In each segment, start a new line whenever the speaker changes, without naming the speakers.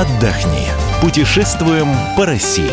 отдохни. Путешествуем по России.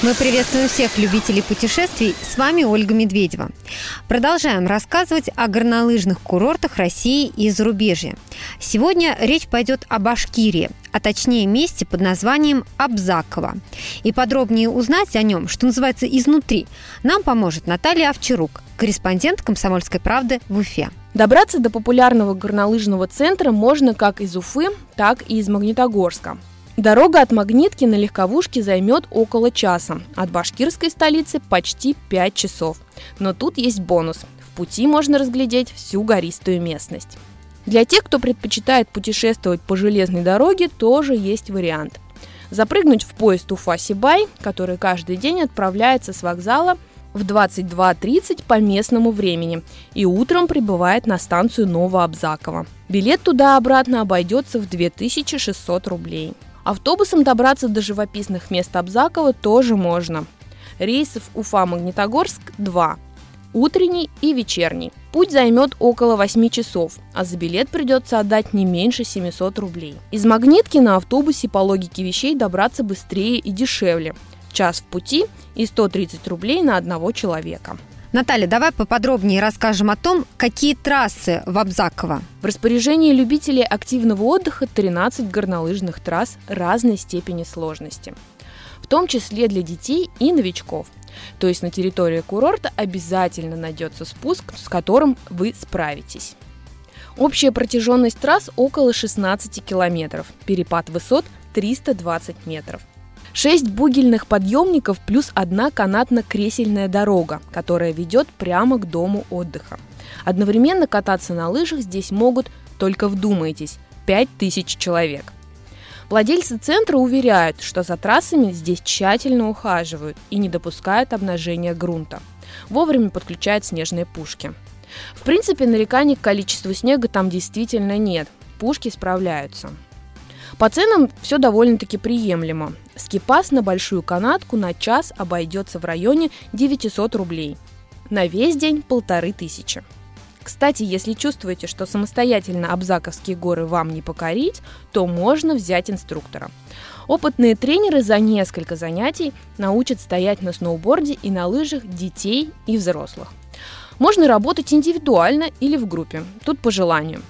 Мы приветствуем всех любителей путешествий. С вами Ольга Медведева. Продолжаем рассказывать о горнолыжных курортах России и зарубежья. Сегодня речь пойдет о Башкирии, а точнее месте под названием Абзаково. И подробнее узнать о нем, что называется, изнутри, нам поможет Наталья Овчарук, корреспондент «Комсомольской правды» в Уфе.
Добраться до популярного горнолыжного центра можно как из Уфы, так и из Магнитогорска. Дорога от Магнитки на легковушке займет около часа, от башкирской столицы почти 5 часов. Но тут есть бонус. В пути можно разглядеть всю гористую местность. Для тех, кто предпочитает путешествовать по железной дороге, тоже есть вариант. Запрыгнуть в поезд Уфа-Сибай, который каждый день отправляется с вокзала в 22.30 по местному времени и утром прибывает на станцию Новообзаково. Билет туда-обратно обойдется в 2600 рублей. Автобусом добраться до живописных мест Абзакова тоже можно. Рейсов Уфа-Магнитогорск 2. Утренний и вечерний. Путь займет около 8 часов, а за билет придется отдать не меньше 700 рублей. Из Магнитки на автобусе по логике вещей добраться быстрее и дешевле. Час в пути и 130 рублей на одного человека.
Наталья, давай поподробнее расскажем о том, какие трассы в Абзаково.
В распоряжении любителей активного отдыха 13 горнолыжных трасс разной степени сложности. В том числе для детей и новичков. То есть на территории курорта обязательно найдется спуск, с которым вы справитесь. Общая протяженность трасс около 16 километров, перепад высот 320 метров. Шесть бугельных подъемников плюс одна канатно-кресельная дорога, которая ведет прямо к дому отдыха. Одновременно кататься на лыжах здесь могут, только вдумайтесь, 5000 человек. Владельцы центра уверяют, что за трассами здесь тщательно ухаживают и не допускают обнажения грунта. Вовремя подключают снежные пушки. В принципе, нареканий к количеству снега там действительно нет. Пушки справляются. По ценам все довольно-таки приемлемо. Скипас на большую канатку на час обойдется в районе 900 рублей. На весь день полторы тысячи. Кстати, если чувствуете, что самостоятельно Абзаковские горы вам не покорить, то можно взять инструктора. Опытные тренеры за несколько занятий научат стоять на сноуборде и на лыжах детей и взрослых. Можно работать индивидуально или в группе, тут по желанию.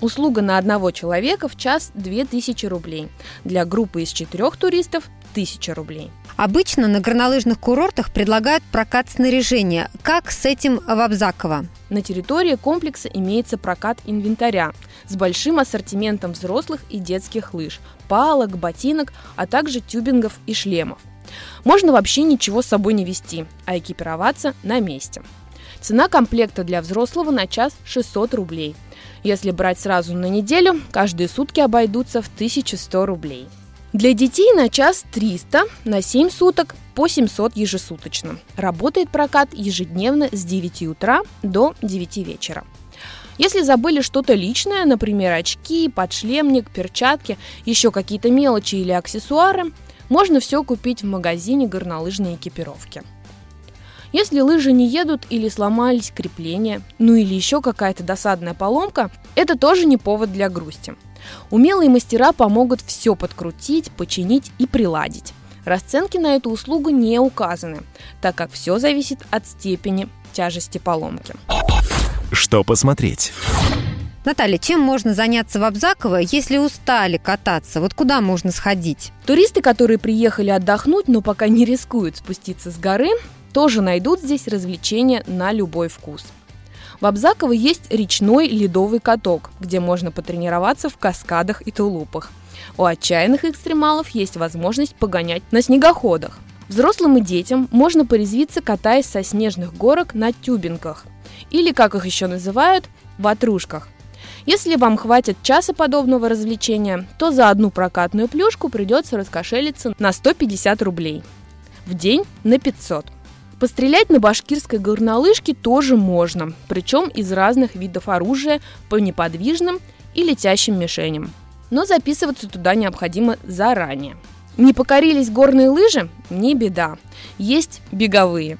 Услуга на одного человека в час 2000 рублей. Для группы из четырех туристов 1000 рублей.
Обычно на горнолыжных курортах предлагают прокат снаряжения. Как с этим в Абзаково?
На территории комплекса имеется прокат инвентаря с большим ассортиментом взрослых и детских лыж, палок, ботинок, а также тюбингов и шлемов. Можно вообще ничего с собой не вести, а экипироваться на месте. Цена комплекта для взрослого на час 600 рублей – если брать сразу на неделю, каждые сутки обойдутся в 1100 рублей. Для детей на час 300, на 7 суток по 700 ежесуточно. Работает прокат ежедневно с 9 утра до 9 вечера. Если забыли что-то личное, например, очки, подшлемник, перчатки, еще какие-то мелочи или аксессуары, можно все купить в магазине горнолыжной экипировки. Если лыжи не едут или сломались крепления, ну или еще какая-то досадная поломка, это тоже не повод для грусти. Умелые мастера помогут все подкрутить, починить и приладить. Расценки на эту услугу не указаны, так как все зависит от степени тяжести поломки.
Что посмотреть?
Наталья, чем можно заняться в Абзаково, если устали кататься? Вот куда можно сходить?
Туристы, которые приехали отдохнуть, но пока не рискуют спуститься с горы, тоже найдут здесь развлечения на любой вкус. В Абзаково есть речной ледовый каток, где можно потренироваться в каскадах и тулупах. У отчаянных экстремалов есть возможность погонять на снегоходах. Взрослым и детям можно порезвиться, катаясь со снежных горок на тюбинках, или, как их еще называют, ватрушках. Если вам хватит часа подобного развлечения, то за одну прокатную плюшку придется раскошелиться на 150 рублей. В день на 500. Пострелять на башкирской горнолыжке тоже можно, причем из разных видов оружия по неподвижным и летящим мишеням. Но записываться туда необходимо заранее. Не покорились горные лыжи? Не беда. Есть беговые.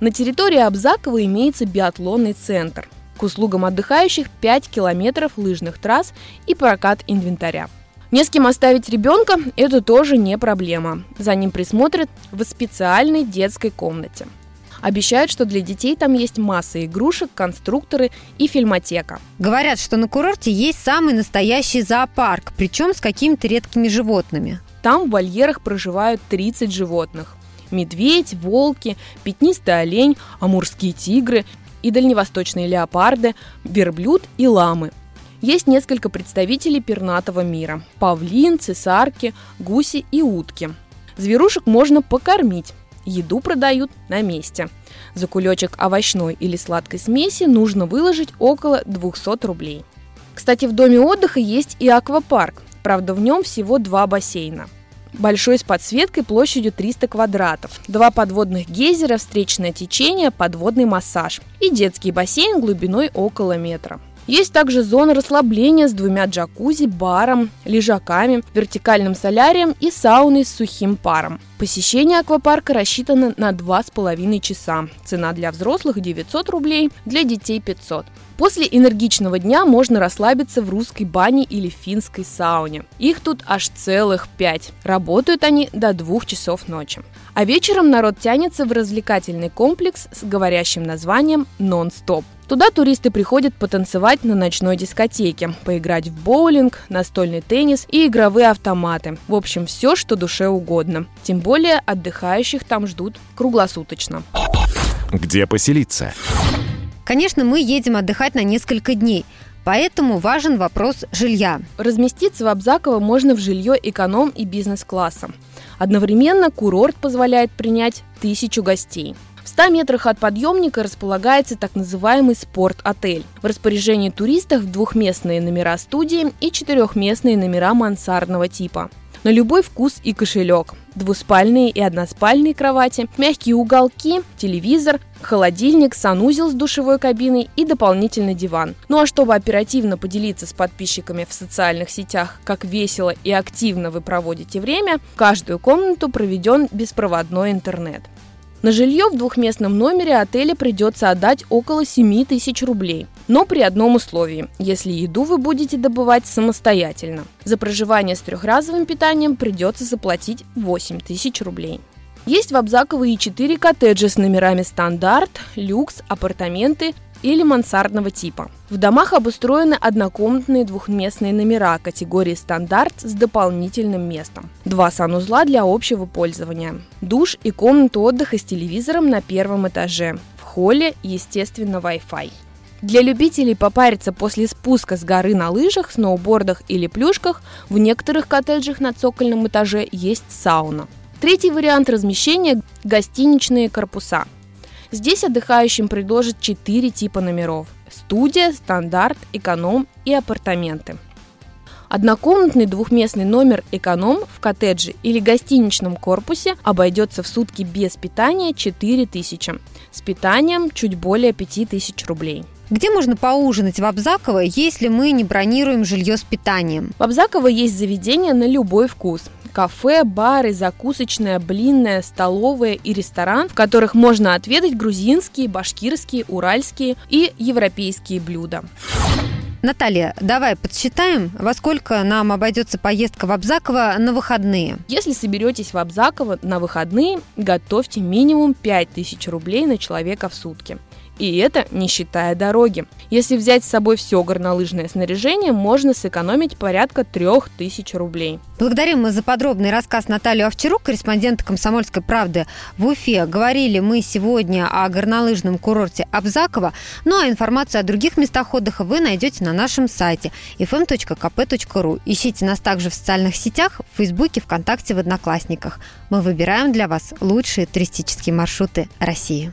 На территории Абзакова имеется биатлонный центр. К услугам отдыхающих 5 километров лыжных трасс и прокат инвентаря. Не с кем оставить ребенка – это тоже не проблема. За ним присмотрят в специальной детской комнате. Обещают, что для детей там есть масса игрушек, конструкторы и фильмотека.
Говорят, что на курорте есть самый настоящий зоопарк, причем с какими-то редкими животными.
Там в вольерах проживают 30 животных. Медведь, волки, пятнистый олень, амурские тигры и дальневосточные леопарды, верблюд и ламы. Есть несколько представителей пернатого мира – павлин, цесарки, гуси и утки. Зверушек можно покормить, еду продают на месте. За кулечек овощной или сладкой смеси нужно выложить около 200 рублей. Кстати, в доме отдыха есть и аквапарк, правда в нем всего два бассейна – большой с подсветкой площадью 300 квадратов, два подводных гейзера, встречное течение, подводный массаж и детский бассейн глубиной около метра. Есть также зона расслабления с двумя джакузи, баром, лежаками, вертикальным солярием и сауной с сухим паром. Посещение аквапарка рассчитано на 2,5 часа. Цена для взрослых 900 рублей, для детей 500. После энергичного дня можно расслабиться в русской бане или финской сауне. Их тут аж целых пять. Работают они до двух часов ночи. А вечером народ тянется в развлекательный комплекс с говорящим названием «Нон-стоп». Туда туристы приходят потанцевать на ночной дискотеке, поиграть в боулинг, настольный теннис и игровые автоматы. В общем, все, что душе угодно. Тем более отдыхающих там ждут круглосуточно.
Где поселиться?
Конечно, мы едем отдыхать на несколько дней, поэтому важен вопрос жилья.
Разместиться в Абзаково можно в жилье эконом и бизнес-класса. Одновременно курорт позволяет принять тысячу гостей. В 100 метрах от подъемника располагается так называемый спорт-отель. В распоряжении туристов двухместные номера студии и четырехместные номера мансардного типа на любой вкус и кошелек. Двуспальные и односпальные кровати, мягкие уголки, телевизор, холодильник, санузел с душевой кабиной и дополнительный диван. Ну а чтобы оперативно поделиться с подписчиками в социальных сетях, как весело и активно вы проводите время, в каждую комнату проведен беспроводной интернет. На жилье в двухместном номере отеля придется отдать около 7 тысяч рублей. Но при одном условии, если еду вы будете добывать самостоятельно. За проживание с трехразовым питанием придется заплатить 8 тысяч рублей. Есть в Абзаково и 4 коттеджа с номерами стандарт, люкс, апартаменты или мансардного типа. В домах обустроены однокомнатные двухместные номера категории стандарт с дополнительным местом. Два санузла для общего пользования. Душ и комната отдыха с телевизором на первом этаже. В холле, естественно, Wi-Fi. Для любителей попариться после спуска с горы на лыжах, сноубордах или плюшках в некоторых коттеджах на цокольном этаже есть сауна. Третий вариант размещения – гостиничные корпуса – Здесь отдыхающим предложат 4 типа номеров – студия, стандарт, эконом и апартаменты. Однокомнатный двухместный номер «Эконом» в коттедже или гостиничном корпусе обойдется в сутки без питания 4 тысячи, с питанием чуть более 5 тысяч рублей.
Где можно поужинать в Абзаково, если мы не бронируем жилье с питанием?
В Абзаково есть заведение на любой вкус кафе, бары, закусочная, блинная, столовая и ресторан, в которых можно отведать грузинские, башкирские, уральские и европейские блюда.
Наталья, давай подсчитаем, во сколько нам обойдется поездка в Абзаково на выходные.
Если соберетесь в Абзаково на выходные, готовьте минимум 5000 рублей на человека в сутки. И это не считая дороги. Если взять с собой все горнолыжное снаряжение, можно сэкономить порядка 3000 рублей.
Благодарим мы за подробный рассказ Наталью Овчарук, корреспондента «Комсомольской правды» в Уфе. Говорили мы сегодня о горнолыжном курорте Абзаково. Ну а информацию о других местах отдыха вы найдете на нашем сайте fm.kp.ru. Ищите нас также в социальных сетях, в Фейсбуке, ВКонтакте, в Одноклассниках. Мы выбираем для вас лучшие туристические маршруты России.